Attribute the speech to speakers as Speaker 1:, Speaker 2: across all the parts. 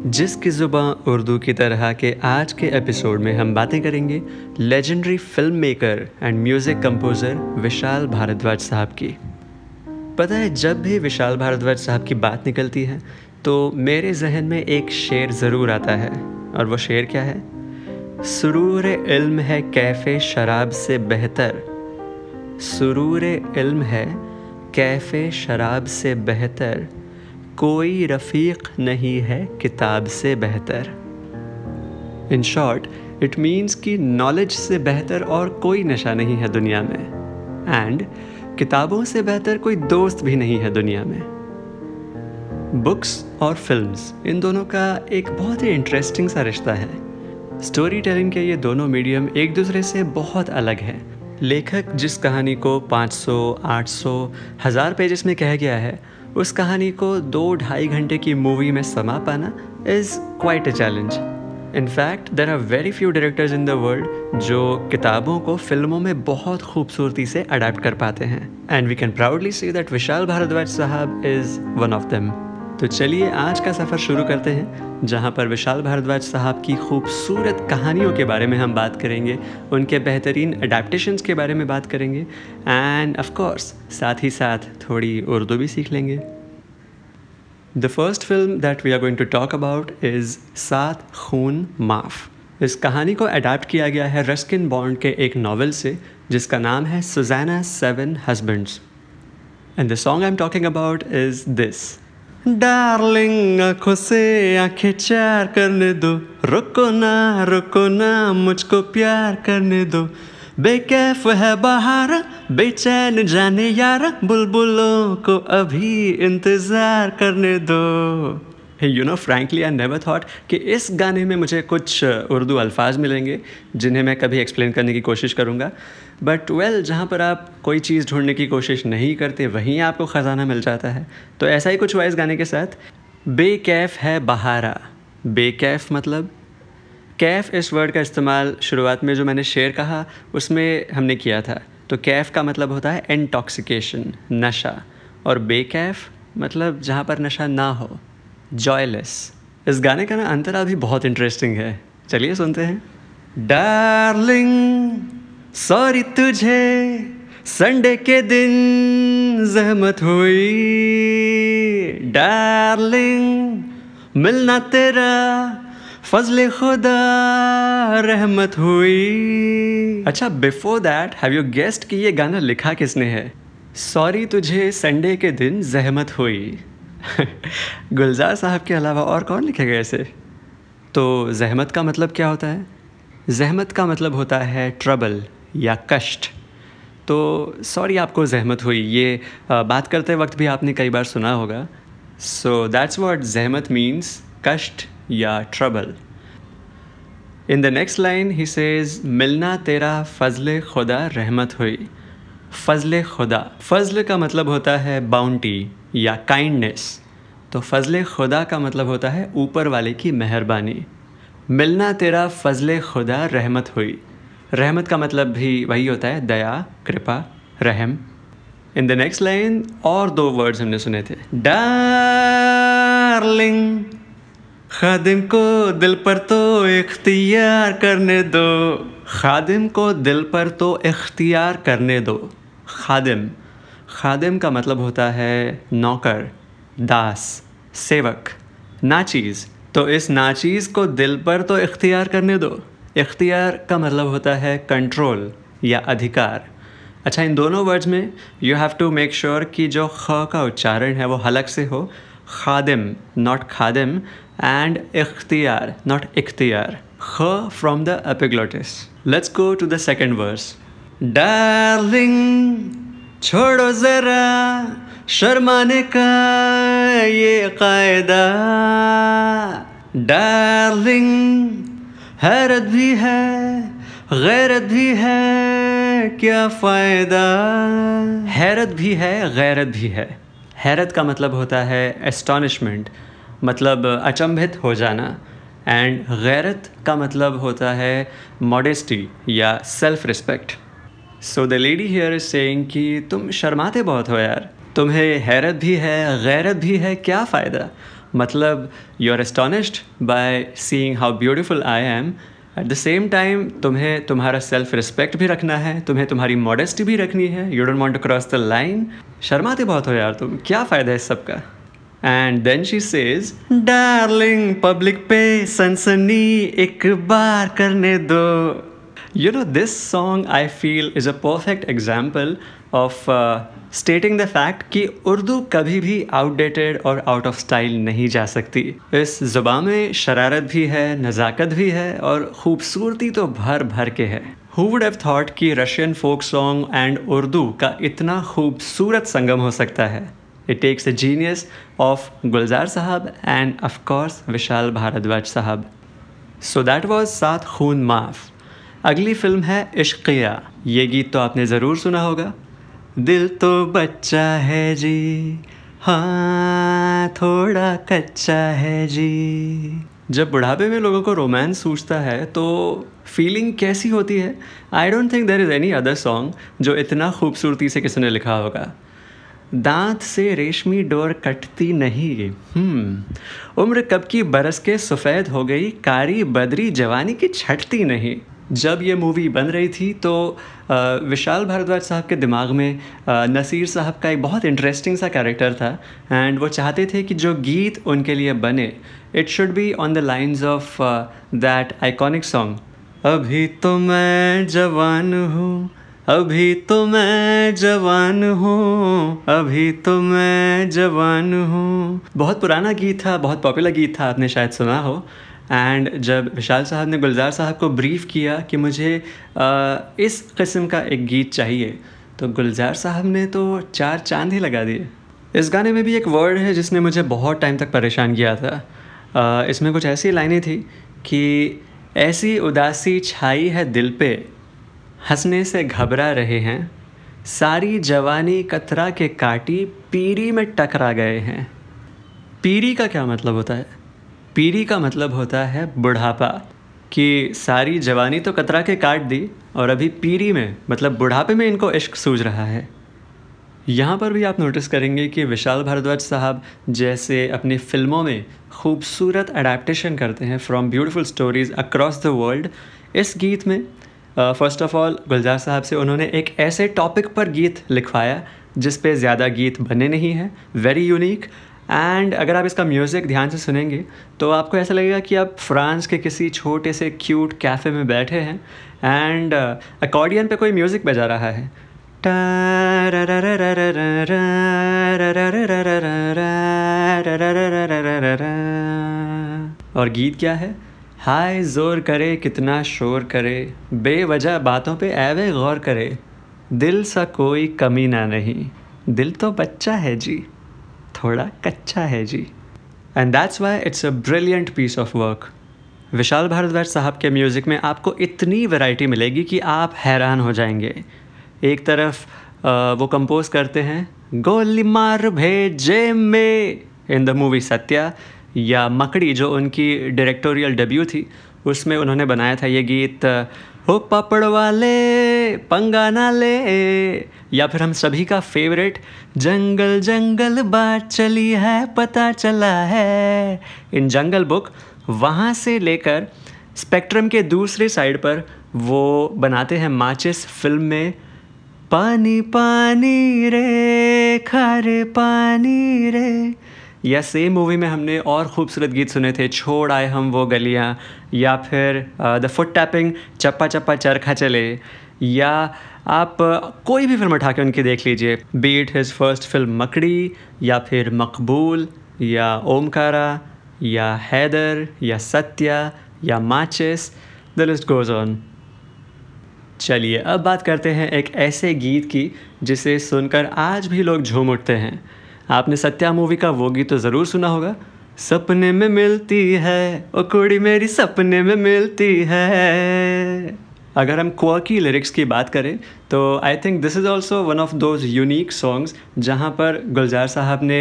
Speaker 1: जिसकी ज़ुबान उर्दू की तरह के आज के एपिसोड में हम बातें करेंगे legendary film maker and music composer Vishal Bhardwaj साहब की। पता है, जब भी विशाल भारद्वाज साहब की बात निकलती है तो मेरे जहन में एक शेर ज़रूर आता है, और वो शेर क्या है? सुरूर इल्म है कैफ़े शराब से बेहतर। सुरूर इल्म है कैफ़े शराब से बेहतर। कोई रफ़ीक नहीं है किताब से बेहतर। इन शॉर्ट इट मीन्स कि नॉलेज से बेहतर और कोई नशा नहीं है दुनिया में। एंड किताबों से बेहतर कोई दोस्त भी नहीं है दुनिया में। बुक्स और फिल्म्स इन दोनों का एक बहुत ही इंटरेस्टिंग सा रिश्ता है। स्टोरी टेलिंग के ये दोनों मीडियम एक दूसरे से बहुत अलग हैं। लेखक जिस कहानी को 500, 800, हज़ार पेजेस में कह गया है उस कहानी को दो ढाई घंटे की मूवी में समा पाना is quite a challenge in fact there are very few directors in the world जो किताबों को फ़िल्मों में बहुत खूबसूरती से अडेप्ट कर पाते हैं. And we can proudly see that Vishal Bhardwaj साहब इज़ वन ऑफ़ देम तो चलिए आज का सफ़र शुरू करते हैं, जहाँ पर विशाल भारद्वाज साहब की खूबसूरत कहानियों के बारे में हम बात करेंगे, उनके बेहतरीन अडेप्टशंस के बारे में बात करेंगे एंड ऑफ़ कोर्स साथ ही साथ थोड़ी उर्दू भी सीख लेंगे। The first film that we are going to talk about is Saat Khoon Maaf. इस कहानी को अडेप्ट किया गया है रस्किन बॉन्ड के एक नावल से, जिसका नाम है Susanna seven husbands and the song I am talking about is this darling आँखों से आँखें चार करने दो। रुको ना रुको ना, मुझको प्यार करने दो। बेकैफ है बाहर, बेचैन जाने यार, बुलबुलों को अभी इंतज़ार करने दो। You know frankly I never thought कि इस गाने में मुझे कुछ उर्दू अल्फाज मिलेंगे, जिन्हें मैं कभी एक्सप्लेन करने की कोशिश करूँगा। बट वेल well, जहाँ पर आप कोई चीज़ ढूँढने की कोशिश नहीं करते वहीं आपको ख़जाना मिल जाता है। तो ऐसा ही कुछ हुआ इस गाने के साथ। बेकैफ है बहारा। बेकैफ मतलब? कैफ इस वर्ड का इस्तेमाल शुरुआत में जो मैंने शेर कहा उसमें हमने किया था। तो कैफ का मतलब होता है इंटॉक्सिकेशन नशा। और बेकैफ मतलब जहाँ पर नशा ना हो जॉयलेस इस गाने का ना अंतरा भी बहुत इंटरेस्टिंग है। चलिए सुनते हैं। डार्लिंग सॉरी तुझे संडे के दिन जहमत हुई। डार्लिंग मिलना तेरा फजल खुदा रहमत हुई। अच्छा before that have you guessed कि ये गाना लिखा किसने है? सॉरी तुझे संडे के दिन जहमत हुई। गुलजार साहब के अलावा और कौन लिखेगा ऐसे तो जहमत का मतलब क्या होता है? जहमत का मतलब होता है ट्रबल या कष्ट। तो सॉरी आपको जहमत हुई। ये बात करते वक्त भी आपने कई बार सुना होगा। सो दैट्स वॉट जहमत मीन्स कष्ट या trouble in the next line he says मिलना तेरा फजल खुदा रहमत हुई। फजल खुदा। फजल का मतलब होता है बाउंटी या काइंडनेस तो फजल खुदा का मतलब होता है ऊपर वाले की मेहरबानी। मिलना तेरा फजल खुदा रहमत हुई। रहमत का मतलब भी वही होता है, दया, कृपा, रहम। इन द नेक्स्ट लाइन और दो वर्ड्स हमने सुने थे। डार्लिंग खादिम को दिल पर तो इख्तियार करने दो। खादिम को दिल पर तो इख्तियार करने दो। खादिम खादिम का मतलब होता है नौकर, दास, सेवक, नाचीज़। तो इस नाचीज़ को दिल पर तो इख्तियार करने दो। इख्तियार का मतलब होता है कंट्रोल या अधिकार। अच्छा इन दोनों वर्ड्स में you have to make sure कि जो ख का उच्चारण है वो हलक से हो। खादिम नॉट खादिम एंड इख्तियार नॉट इख्तियार। ख from the epiglottis let's go to the second verse darling छोड़ो ज़रा, शर्माने का ये कायदा। डार्लिंग हैरत भी है, गैरत भी है, क्या फ़ायदा? हैरत भी है, गैरत भी है। हैरत का मतलब होता है एस्टॉनिशमेंट मतलब अचंभित हो जाना। एंड गैरत का मतलब होता है मॉडेस्टी या self respect so the lady here is saying कि तुम शर्माते बहुत हो यार। तुम्हें हैरत भी है, गैरत भी है, क्या फ़ायदा? मतलब you are astonished by seeing how beautiful I am at the same time तुम्हें तुम्हारा सेल्फ रिस्पेक्ट भी रखना है, तुम्हें तुम्हारी मॉडेस्टी भी रखनी है. You don't want to cross the line शर्माते बहुत हो यार तुम. क्या फ़ायदा है इस सब का? And then she says darling public पे सनसनी एक बार करने दो. You know this song I feel is a perfect example of stating the fact कि उर्दू कभी भी आउटडेटेड और आउट ऑफ़ स्टाइल नहीं जा सकती। इस ज़ुबान में शरारत भी है, नज़ाकत भी है और ख़ूबसूरती तो भर भर के है। हु वुड हैव थॉट कि Russian folk song and Urdu का इतना खूबसूरत संगम हो सकता है? It takes a genius of Gulzar साहब एंड ऑफकोर्स विशाल भारद्वाज साहब। सो दैट वॉज़ सात खून माफ़। अगली फ़िल्म है इश्किया ये। गीत तो आपने ज़रूर सुना होगा। दिल तो बच्चा है जी। हाँ थोड़ा कच्चा है जी। जब बुढ़ापे में लोगों को रोमांस सूझता है तो फीलिंग कैसी होती है? I don't think there is any other song जो इतना खूबसूरती से किसी ने लिखा होगा। दांत से रेशमी डोर कटती नहीं। हम्म उम्र कब की बरस के सफ़ेद हो गई, कारी बदरी जवानी की छटती नहीं। जब ये मूवी बन रही थी तो विशाल भारद्वाज साहब के दिमाग में नसीर साहब का एक बहुत इंटरेस्टिंग सा कैरेक्टर था एंड वो चाहते थे कि जो गीत उनके लिए बने it should be on the lines of that iconic song अभी तो मैं जवान हूँ, अभी तो मैं जवान हूँ, अभी तो मैं जवान हूँ। बहुत पुराना गीत था, बहुत पॉपुलर गीत था, आपने शायद सुना हो। एंड जब विशाल साहब ने गुलजार साहब को ब्रीफ़ किया कि मुझे इस किस्म का एक गीत चाहिए तो गुलजार साहब ने तो चार चाँद ही लगा दिए। इस गाने में भी एक वर्ड है जिसने मुझे बहुत टाइम तक परेशान किया था। इसमें कुछ ऐसी लाइनें थी कि ऐसी उदासी छाई है दिल पे, हंसने से घबरा रहे हैं, सारी जवानी कतरा के काटी पीरी में टकरा गए हैं। पीरी का क्या मतलब होता है? पीरी का मतलब होता है बुढ़ापा, कि सारी जवानी तो कतरा के काट दी और अभी पीरी में मतलब बुढ़ापे में इनको इश्क सूझ रहा है। यहाँ पर भी आप नोटिस करेंगे कि विशाल भारद्वाज साहब जैसे अपनी फ़िल्मों में खूबसूरत अडेप्टशन करते हैं from beautiful stories across the world इस गीत में फ़र्स्ट ऑफ़ ऑल गुलजार साहब से उन्होंने एक ऐसे टॉपिक पर गीत लिखवाया, जिस पे ज़्यादा गीत बने नहीं हैं वेरी यूनिक एंड अगर आप इसका म्यूज़िक ध्यान से सुनेंगे तो आपको ऐसा लगेगा कि आप फ्रांस के किसी छोटे से क्यूट कैफ़े में बैठे हैं एंड अकॉर्डियन पे कोई म्यूज़िक बजा रहा है और गीत क्या है हाय ज़ोर करे कितना शोर करे बेवजह बातों पे ऐवे गौर करे दिल सा कोई कमी ना नहीं दिल तो बच्चा है जी थोड़ा कच्चा है जी। And that's why it's a brilliant piece of work Vishal Bhardwaj साहब के म्यूज़िक में आपको इतनी वैरायटी मिलेगी कि आप हैरान हो जाएँगे। एक तरफ़ वो कंपोज करते हैं, गोली मार भेजे में इन द मूवी सत्या या मकड़ी जो उनकी डायरेक्टोरियल डेब्यू थी उसमें उन्होंने बनाया था ये गीत हो पापड़ वाले, पंगा ना ले। या फिर हम सभी का फेवरेट, जंगल जंगल बात चली है, पता चला है। इन जंगल बुक वहाँ से लेकर स्पेक्ट्रम के दूसरे साइड पर वो बनाते हैं माचिस फ़िल्म में, पानी पानी रे, खारे पानी रे। या सेम मूवी में हमने और खूबसूरत गीत सुने थे, छोड़ आए हम वो गलियाँ, या फिर द फुट टैपिंग चप्पा चप्पा चरखा चले, या आप कोई भी फ़िल्म उठा के उनकी देख लीजिए बीट हिज फ़र्स्ट फ़िल्म मकड़ी, या फिर मकबूल, या ओमकारा, या हैदर, या सत्या, या माचिस द लिस्ट गोज ऑन चलिए, अब बात करते हैं एक ऐसे गीत की, जिसे सुनकर आज भी लोग झूम उठते हैं। आपने सत्या मूवी का वो गीत तो ज़रूर सुना होगा। सपने में मिलती है, ओ कुड़ी मेरी, सपने में मिलती है। अगर हम क्वर्की लिरिक्स की बात करें तो I think this is also one of those unique songs जहाँ पर गुलजार साहब ने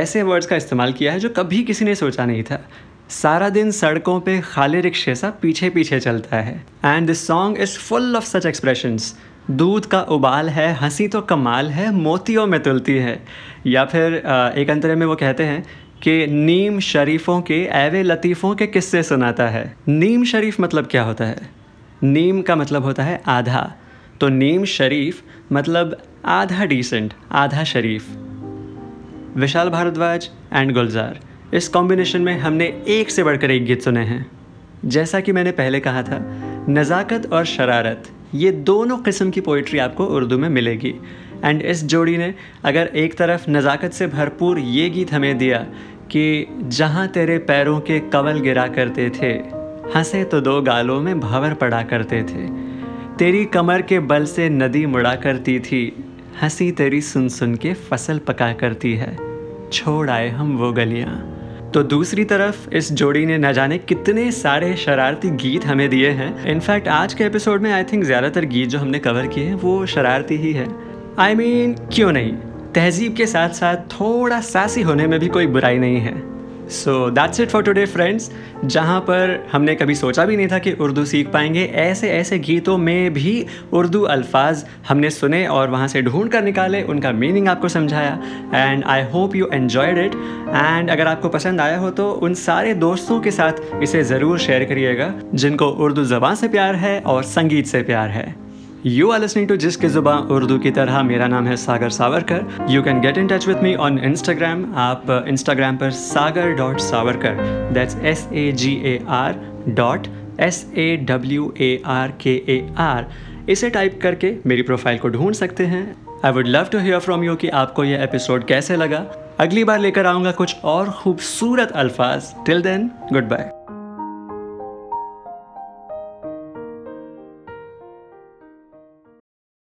Speaker 1: ऐसे वर्ड्स का इस्तेमाल किया है जो कभी किसी ने सोचा नहीं था। सारा दिन सड़कों पे खाली रिक्शे सा पीछे पीछे चलता है। And this song is full of such expressions दूध का उबाल है, हँसी तो कमाल है, मोतियों में तुलती है। या फिर एक अंतरे में वो कहते हैं कि नीम शरीफों के एवे लतीफ़ों के किस्से सुनाता है। नीम शरीफ मतलब क्या होता है? नीम का मतलब होता है आधा। तो नीम शरीफ मतलब आधा डिसेंट आधा शरीफ। विशाल भारद्वाज एंड गुलजार, इस कॉम्बिनेशन में हमने एक से बढ़कर एक गीत सुने हैं। जैसा कि मैंने पहले कहा था, नज़ाकत और शरारत। ये दोनों किस्म की पोइट्री आपको उर्दू में मिलेगी। एंड इस जोड़ी ने अगर एक तरफ़ नज़ाकत से भरपूर ये गीत हमें दिया कि जहाँ तेरे पैरों के कवल गिरा करते थे, हंसे तो दो गालों में भंवर पड़ा करते थे। तेरी कमर के बल से नदी मुड़ा करती थी, हँसी तेरी सुन सुन के फ़सल पका करती है। छोड़ आए हम वो गलियाँ। तो दूसरी तरफ़ इस जोड़ी ने न जाने कितने सारे शरारती गीत हमें दिए हैं। इनफैक्ट आज के एपिसोड में आई थिंक ज़्यादातर गीत जो हमने कवर किए हैं वो शरारती ही है। आई I मीन mean, क्यों नहीं? तहजीब के साथ साथ थोड़ा सासी होने में भी कोई बुराई नहीं है। So that's it for today friends जहाँ पर हमने कभी सोचा भी नहीं था कि उर्दू सीख पाएँगे, ऐसे ऐसे गीतों में भी उर्दू अल्फाज हमने सुने और वहाँ से ढूंढ कर निकाले, उनका मीनिंग आपको समझाया। And I hope you enjoyed it and अगर आपको पसंद आया हो तो उन सारे दोस्तों के साथ इसे ज़रूर शेयर करिएगा, जिनको उर्दू ज़बान से प्यार है और संगीत से प्यार है। यू आर लिसनिंग टू जिसकी जुबा उर्दू की तरह मेरा नाम है Sagar Savarkar. You can get in touch with me on Instagram आप इंस्टाग्राम पर Sagar dot Savarkar that's S A G A R dot S A W A R K A R इसे टाइप करके मेरी profile को ढूंढ सकते हैं. I would love to hear from you कि आपको यह एपिसोड कैसे लगा. अगली बार लेकर आऊँगा कुछ और खूबसूरत अल्फाज. Till then good bye